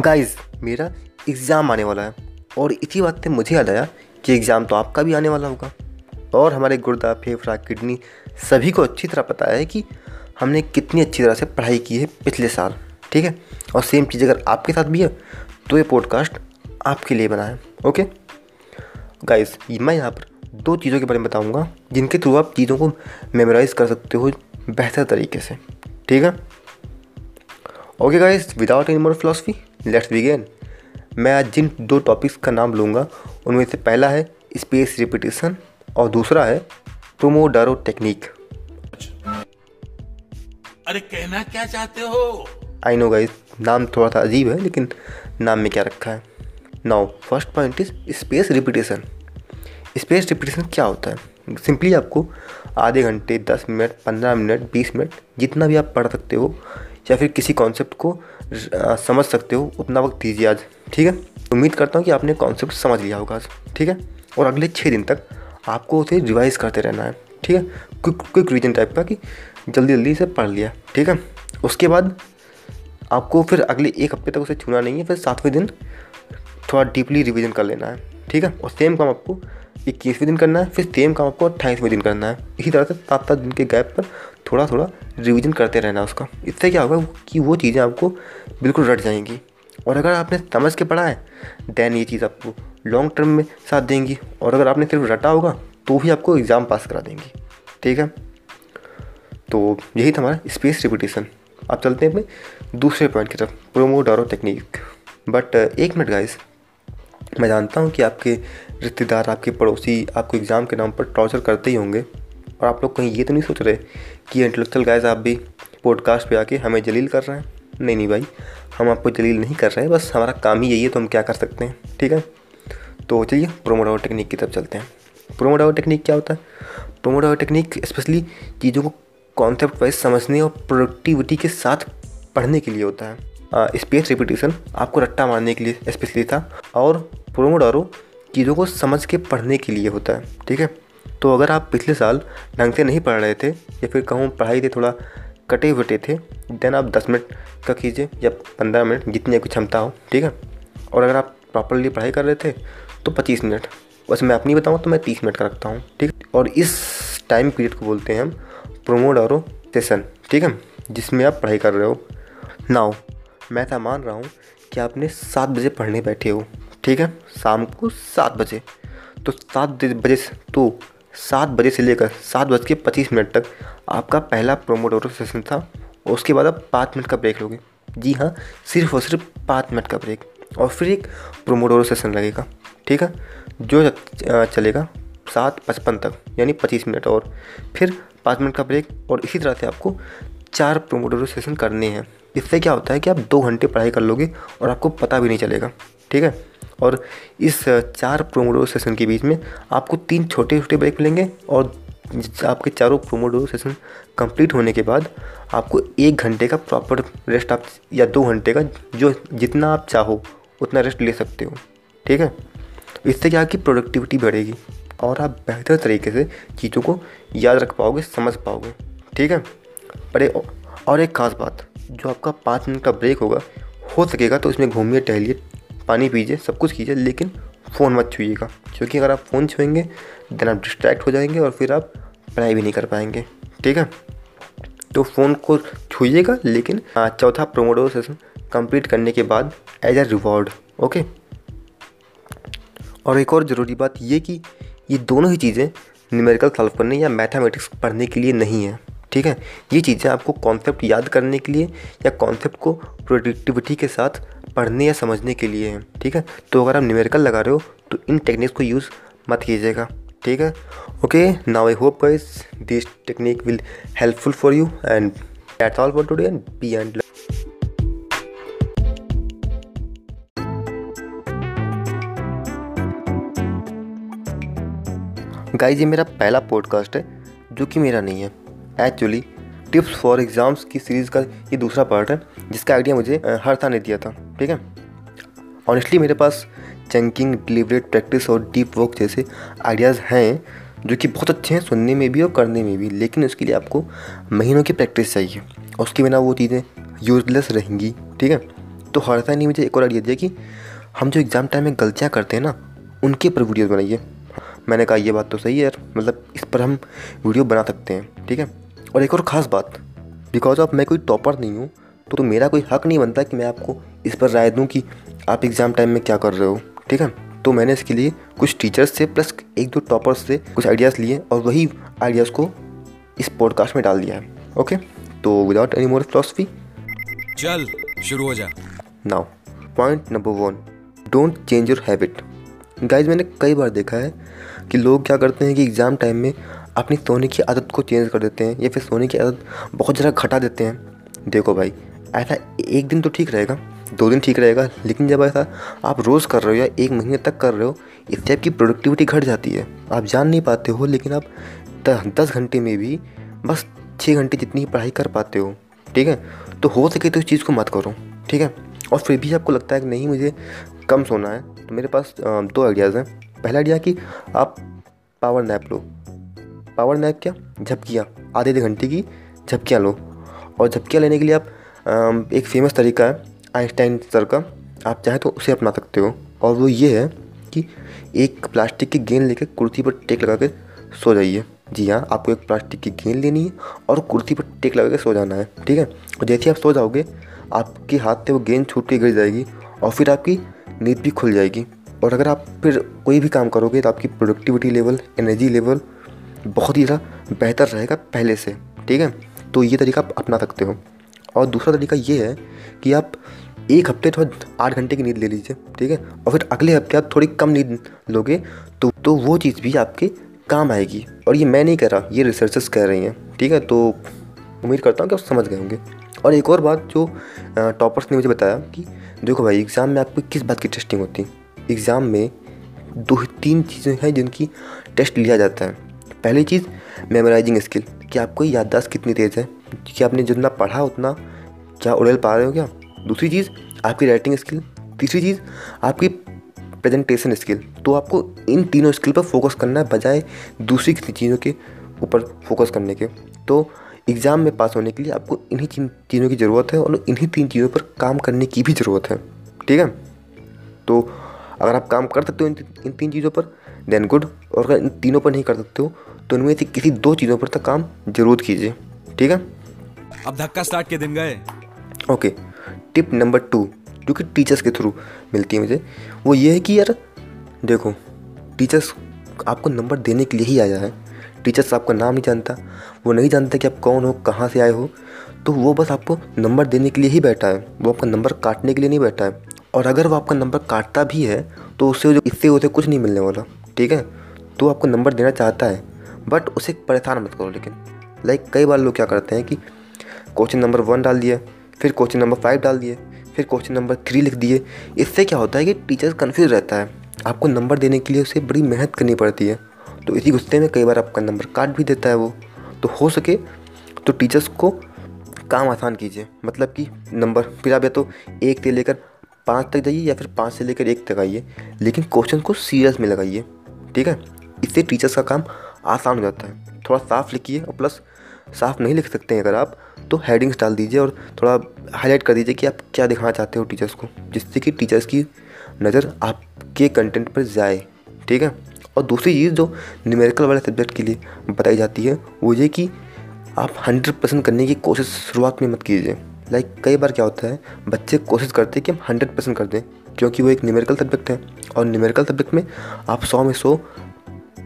Guys मेरा exam आने वाला है और इसी बात से मुझे याद आया कि एग्ज़ाम तो आपका भी आने वाला होगा। और हमारे गुर्दा, फेफड़ा, किडनी सभी को अच्छी तरह पता है कि हमने कितनी अच्छी तरह से पढ़ाई की है पिछले साल, ठीक है? और सेम चीज़ अगर आपके साथ भी है तो ये पॉडकास्ट आपके लिए बना है ओके गाइस मैं यहाँ पर दो चीज़ों के बारे में बताऊँगा, जिनके थ्रू आप चीज़ों को मेमोराइज़ कर सकते हो बेहतर तरीके से, ठीक है? Okay guys without any more philosophy let's begin मैं आज जिन दो टॉपिक्स का नाम लूँगा उनमें से पहला है स्पेस रिपीटेशन और दूसरा है प्रोमोडारो टेक्निक अरे कहना क्या चाहते हो? आई नो गाइस नाम थोड़ा सा अजीब है लेकिन नाम में क्या रखा है? Now first point is space repetition space repetition क्या होता है? सिंपली आपको आधे घंटे दस मिनट पंद्रह मिनट बीस मिनट जितना भी आप पढ़ सकते हो या फिर किसी कॉन्सेप्ट को समझ सकते हो, उतना वक्त दीजिए आज, ठीक है? उम्मीद करता हूँ कि आपने कॉन्सेप्ट समझ लिया होगा आज, ठीक है? और अगले छः दिन तक आपको उसे रिवाइज करते रहना है, ठीक है? क्विक क्विक रिविजन टाइप का कि जल्दी जल्दी से पढ़ लिया, ठीक है? उसके बाद आपको फिर अगले एक हफ़्ते तक उसे छूना नहीं है, फिर सातवें दिन थोड़ा डीपली रिविज़न कर लेना है। ठीक है? और सेम काम आपको इक्कीसवें दिन करना है, फिर सेम काम आपको अट्ठाईसवें दिन करना है। इसी तरह से सात सात दिन के गैप पर थोड़ा थोड़ा रिविज़न करते रहना उसका। इससे क्या होगा कि वो चीज़ें आपको बिल्कुल रट जाएँगी। और अगर आपने समझ के पढ़ा है देन ये चीज़ आपको लॉन्ग टर्म में साथ देंगी। और अगर आपने सिर्फ़ रटा होगा तो भी आपको एग्ज़ाम पास करा देंगी। ठीक है? तो यही था हमारा स्पेस रिपीटेशन अब चलते हैं अपने दूसरे पॉइंट की तरफ़ प्रोमो प्रोमोडारो टेक्निक बट एक मिनट गाइस मैं जानता हूँ कि आपके रिश्तेदार, आपके पड़ोसी आपको एग्ज़ाम के नाम पर टॉर्चर करते ही होंगे। और आप लोग कहीं ये तो नहीं सोच रहे कि इंटेलेक्चुअल गाइज़ आप भी पॉडकास्ट पे आके हमें जलील कर रहे हैं? नहीं नहीं भाई, हम आपको जलील नहीं कर रहे हैं, बस हमारा काम ही यही है तो हम क्या कर सकते हैं, ठीक है? तो चलिए प्रोमोडावर टेक्निक की तरफ़ चलते हैं। प्रोमोडावर टेक्निक क्या होता है? प्रोमोडावर टेक्निक स्पेशली चीज़ों को कॉन्सेप्ट वाइज समझने और प्रोडक्टिविटी के साथ पढ़ने के लिए होता है। स्पेस रिपीटेशन आपको रट्टा मारने के लिए स्पेशली था। और प्रोमोडारो चीज़ों को समझ के पढ़ने के लिए होता है, ठीक है? तो अगर आप पिछले साल ढंग से नहीं पढ़ रहे थे, या फिर कहूँ पढ़ाई थे थोड़ा कटे वटे थे देन आप दस मिनट का कीजिए, या पंद्रह मिनट, जितनी आपकी क्षमता हो, ठीक है? और अगर आप प्रॉपरली पढ़ाई कर रहे थे तो पच्चीस मिनट। वैसे मैं अपनी बताऊँ तो मैं तीस मिनट का रखता हूँ, ठीक और इस टाइम पीरियड को बोलते हैं हम प्रोमोड और सेशन ठीक है? जिसमें आप पढ़ाई कर रहे हो। नाउ मैं ऐसा मान रहा हूँ कि आपने सात बजे पढ़ने बैठे हो। ठीक है? शाम को सात बजे। तो सात बजे तो सात बजे से लेकर सात बज के पच्चीस मिनट तक आपका पहला प्रोमोडोरो सेशन था। और उसके बाद आप पाँच मिनट का ब्रेक लोगे। जी हाँ सिर्फ़ और सिर्फ़ पाँच मिनट का ब्रेक और फिर एक प्रोमोडोरो सेशन लगेगा। ठीक है? जो चलेगा सात पचपन तक, यानी पच्चीस मिनट और। फिर पाँच मिनट का ब्रेक और इसी तरह से आपको चार प्रोमोडोरो सेशन करने हैं। इससे क्या होता है कि आप दो घंटे पढ़ाई कर लोगे और आपको पता भी नहीं चलेगा। ठीक है? और इस चार प्रोमोडो सेशन के बीच में आपको तीन छोटे छोटे ब्रेक मिलेंगे और आपके चारों प्रोमोडो सेशन कंप्लीट होने के बाद आपको एक घंटे का प्रॉपर रेस्ट आप, या दो घंटे का जो जितना आप चाहो उतना रेस्ट ले सकते हो। ठीक है? इससे क्या कि प्रोडक्टिविटी बढ़ेगी और आप बेहतर तरीके से चीज़ों को याद रख पाओगे, समझ पाओगे। ठीक है? पर और एक ख़ास बात, जो आपका पाँच मिनट का ब्रेक होगा, हो सकेगा तो इसमें घूमिए, टहलिए पानी पीजिए, सब कुछ कीजिए, लेकिन फ़ोन मत छूइएगा। क्योंकि अगर आप फ़ोन छुएँगे देन आप डिस्ट्रैक्ट हो जाएँगे और फिर आप पढ़ाई भी नहीं कर पाएँगे। ठीक है? तो फ़ोन को छूइएगा, लेकिन चौथा प्रोमोडो सेशन कंप्लीट करने के बाद एज अ रिवॉर्ड ओके और एक और ज़रूरी बात ये कि ये दोनों ही चीज़ें न्यूमेरिकल सॉल्व करने या मैथमेटिक्स पढ़ने के लिए नहीं है। ठीक है? ये चीज़ें आपको कॉन्सेप्ट याद करने के लिए या कॉन्सेप्ट को प्रोडक्टिविटी के साथ पढ़ने या समझने के लिए हैं, ठीक है? तो अगर आप न्यूमेरिकल लगा रहे हो तो इन टेक्निक्स को यूज़ मत कीजिएगा, ठीक है? Okay now I hope guys this technique will helpful for you and that's all for today and be and guys ये मेरा पहला पॉडकास्ट है, जो कि मेरा नहीं है। एक्चुअली टिप्स फॉर एग्ज़ाम्स की सीरीज़ का ये दूसरा पार्ट है, जिसका आइडिया मुझे हर ने दिया था, ठीक है? ऑनेस्टली मेरे पास चंकिंग डिलीवरेट प्रैक्टिस और डीप वर्क जैसे आइडियाज़ हैं, जो कि बहुत अच्छे हैं सुनने में भी और करने में भी, लेकिन उसके लिए आपको महीनों की प्रैक्टिस चाहिए। और उसके बिना वो चीज़ें यूजलेस रहेंगी, ठीक है? तो हरता ने मुझे एक और आइडिया दिया कि हम जो एग्ज़ाम टाइम में गलतियाँ करते हैं ना, उनके ऊपर वीडियोज़ बनाइए। मैंने कहा, ये बात तो सही है यार मतलब इस पर हम वीडियो बना सकते हैं, ठीक है? और एक और ख़ास बात बिकॉज़ ऑफ़ मैं कोई टॉपर नहीं हूँ तो, तो मेरा कोई हक नहीं बनता कि मैं आपको इस पर राय दूँ कि आप एग्ज़ाम टाइम में क्या कर रहे हो ठीक है? तो मैंने इसके लिए कुछ टीचर्स से प्लस एक दो टॉपर्स से कुछ आइडियाज़ लिए और वही आइडियाज़ को इस पॉडकास्ट में डाल दिया है ओके तो विदाउट एनी मोर फिलोसफी चल शुरू हो जा। Now point number one don't change your habit guys मैंने कई बार देखा है कि लोग क्या करते हैं कि एग्ज़ाम टाइम में अपनी सोने की आदत को चेंज कर देते हैं या फिर सोने की आदत बहुत ज़्यादा घटा देते हैं। देखो भाई, ऐसा एक दिन तो ठीक रहेगा, दो दिन ठीक रहेगा, लेकिन जब ऐसा आप रोज़ कर रहे हो या एक महीने तक कर रहे हो इससे आपकी प्रोडक्टिविटी घट जाती है। आप जान नहीं पाते हो, लेकिन आप दस घंटे में भी बस छः घंटे जितनी पढ़ाई कर पाते हो, ठीक है? तो हो सके तो इस चीज़ को मत करो, ठीक है? और फिर भी आपको लगता है कि नहीं, मुझे कम सोना है तो मेरे पास दो आइडियाज़ हैं। पहला आइडिया कि आप पावर नैप लो। पावर नैप क्या? झपकियाँ। आधे आधे घंटे की झपकियाँ लो। और झपकियाँ लेने के लिए आप एक फ़ेमस तरीका है आइंस्टाइन सर का। आप चाहें तो उसे अपना सकते हो। और वो ये है कि एक प्लास्टिक की गेंद लेकर कुर्सी पर टेक लगा के सो जाइए। जी हाँ आपको एक प्लास्टिक की गेंद लेनी है और कुर्सी पर टेक लगा के सो जाना है, ठीक है? और जैसे आप सो जाओगे, आपके हाथ से वो गेंद छूट के गिर जाएगी और फिर आपकी नींद भी खुल जाएगी। और अगर आप फिर कोई भी काम करोगे तो आपकी प्रोडक्टिविटी लेवल एनर्जी लेवल बहुत ही ज़्यादा बेहतर रहेगा पहले से, ठीक है? तो ये तरीका आप अपना सकते हो। और दूसरा तरीका ये है कि आप एक हफ़्ते थोड़ा आठ घंटे की नींद ले लीजिए, ठीक है? और फिर अगले हफ़्ते आप थोड़ी कम नींद लोगे तो तो वो चीज़ भी आपके काम आएगी। और ये मैं नहीं कह रहा, ये रिसर्चर्स कह रही हैं, ठीक है? तो उम्मीद करता हूँ कि आप समझ गए होंगे। और एक और बात जो टॉपर्स ने मुझे बताया कि देखो भाई एग्ज़ाम में आपको किस बात की टेस्टिंग होती है? एग्ज़ाम में दो तीन चीज़ें हैं जिनकी टेस्ट लिया जाता है। पहली चीज़ मेमोराइजिंग स्किल कि आपको याददाश्त कितनी तेज़ है, कि आपने जितना पढ़ा, उतना क्या उड़ेल पा रहे हो क्या? दूसरी चीज़, आपकी राइटिंग स्किल तीसरी चीज़, आपकी प्रेजेंटेशन स्किल तो आपको इन तीनों स्किल पर फोकस करना है बजाय दूसरी किसी चीज़ों के ऊपर फोकस करने के। तो एग्ज़ाम में पास होने के लिए आपको इन्हीं चीज़ों की ज़रूरत है और इन्हीं तीन चीज़ों पर काम करने की भी ज़रूरत है, ठीक है? तो अगर आप काम कर सकते हो इन तीन चीज़ों पर देन गुड और अगर इन तीनों पर नहीं कर सकते हो तो इनमें से किसी दो चीज़ों पर तक काम ज़रूर कीजिए ठीक है? अब धक्का स्टार्ट के दिन गए। ओके टिप नंबर टू जो कि टीचर्स के थ्रू मिलती है मुझे वो ये है कि यार देखो टीचर्स आपको नंबर देने के लिए ही आया है। टीचर्स आपका नाम नहीं जानता वो नहीं जानता कि आप कौन हो कहाँ से आए हो तो वो बस आपको नंबर देने के लिए ही बैठा है। वो आपका नंबर काटने के लिए नहीं बैठा है। और अगर वो आपका नंबर काटता भी है तो उससे जो इससे उसे कुछ नहीं मिलने वाला ठीक है? तो आपको नंबर देना चाहता है। बट उसे परेशान मत करो, लेकिन लाइक कई बार लोग क्या करते हैं कि क्वेश्चन नंबर वन डाल दिया फिर क्वेश्चन नंबर फाइव डाल दिए, फिर क्वेश्चन नंबर थ्री लिख दिए। इससे क्या होता है कि टीचर कन्फ्यूज़ रहता है। आपको नंबर देने के लिए उसे बड़ी मेहनत करनी पड़ती है। तो इसी गुस्से में कई बार आपका नंबर काट भी देता है वो। तो हो सके तो टीचर्स को काम आसान कीजिए। मतलब कि नंबर फिर आप या तो एक से लेकर पाँच तक जाइए या फिर पाँच से लेकर एक तक आइए। लेकिन क्वेश्चन को सीरियस में लगाइए। ठीक है? इससे टीचर्स का काम आसान हो जाता है। थोड़ा साफ़ लिखिए और प्लस साफ़ नहीं लिख सकते हैं अगर आप तो हेडिंग्स डाल दीजिए और थोड़ा हाईलाइट कर दीजिए कि आप क्या दिखाना चाहते हो टीचर्स को, जिससे कि टीचर्स की नज़र आपके कंटेंट पर जाए, ठीक है? और दूसरी चीज़ जो न्यूमेरिकल वाले सब्जेक्ट के लिए बताई जाती है, वो ये कि आप हंड्रेड परसेंट करने की कोशिश शुरुआत में मत कीजिए। लाइक कई बार क्या होता है, बच्चे कोशिश करते हैं कि हम हंड्रेड परसेंट कर दें, क्योंकि वो एक न्यूमेरिकल सब्जेक्ट है और न्यूमेरिकल सब्जेक्ट में आप सौ में सौ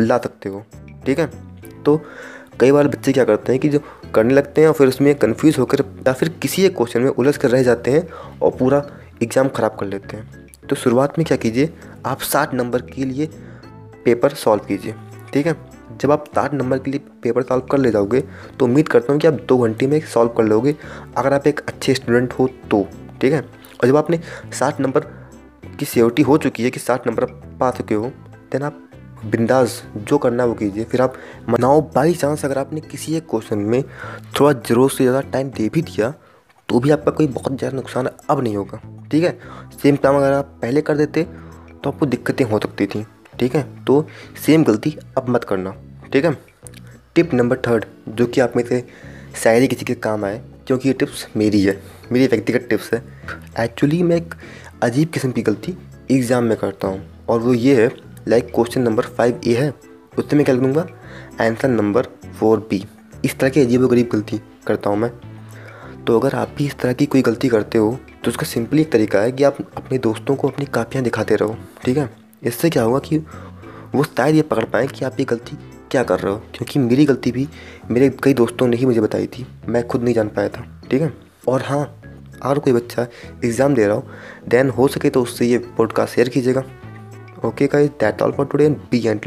ला सकते हो। ठीक है? तो कई बार बच्चे क्या करते हैं कि जो करने लगते हैं और फिर उसमें कन्फ्यूज़ होकर या फिर किसी एक क्वेश्चन में उलझ कर रह जाते हैं और पूरा एग्ज़ाम ख़राब कर लेते हैं। तो शुरुआत में क्या कीजिए, आप साठ नंबर के लिए पेपर सॉल्व कीजिए, ठीक है? जब आप साठ नंबर के लिए पेपर सॉल्व कर ले जाओगे तो उम्मीद करता हूँ कि आप दो घंटे में सॉल्व कर लोगे, अगर आप एक अच्छे स्टूडेंट हो तो ठीक है? और जब आपने साठ नंबर की सियोरिटी हो चुकी है कि साठ नंबर पा चुके हो देन आप बिंदास जो करना है वो कीजिए। फिर आप मनाओ। बाई चांस अगर आपने किसी एक क्वेश्चन में थोड़ा ज़रूरत से ज़्यादा टाइम दे भी दिया तो भी आपका कोई बहुत ज़्यादा नुकसान अब नहीं होगा। ठीक है? सेम काम अगर आप पहले कर देते तो आपको दिक्कतें हो सकती थी। ठीक है? तो सेम गलती अब मत करना। ठीक है? टिप नंबर थर्ड जो कि आप में से शायरी किसी के काम आए, क्योंकि ये टिप्स मेरी है। मेरी व्यक्तिगत टिप्स है। एक्चुअली मैं एक अजीब किस्म की गलती एग्ज़ाम में करता हूँ। और वो ये है like question number five A है, उससे मैं क्या लिख दूँगा आंसर नंबर फोर बी इस तरह की अजीब गरीब गलती करता हूँ मैं। तो अगर आप भी इस तरह की कोई गलती करते हो तो उसका सिंपली एक तरीका है कि आप अपने दोस्तों को अपनी कापियाँ दिखाते रहो, ठीक है? इससे क्या होगा कि वो शायद ये पकड़ पाएँ कि आप ये गलती क्या कर रहे हो, क्योंकि मेरी गलती भी मेरे कई दोस्तों ने ही मुझे बताई थी, मैं खुद नहीं जान पाया था, ठीक है? और हाँ अगर कोई बच्चा एग्ज़ाम दे रहा हो देन हो सके तो उससे ये पॉडकास्ट शेयर कीजिएगा। Okay guys that all for today and be and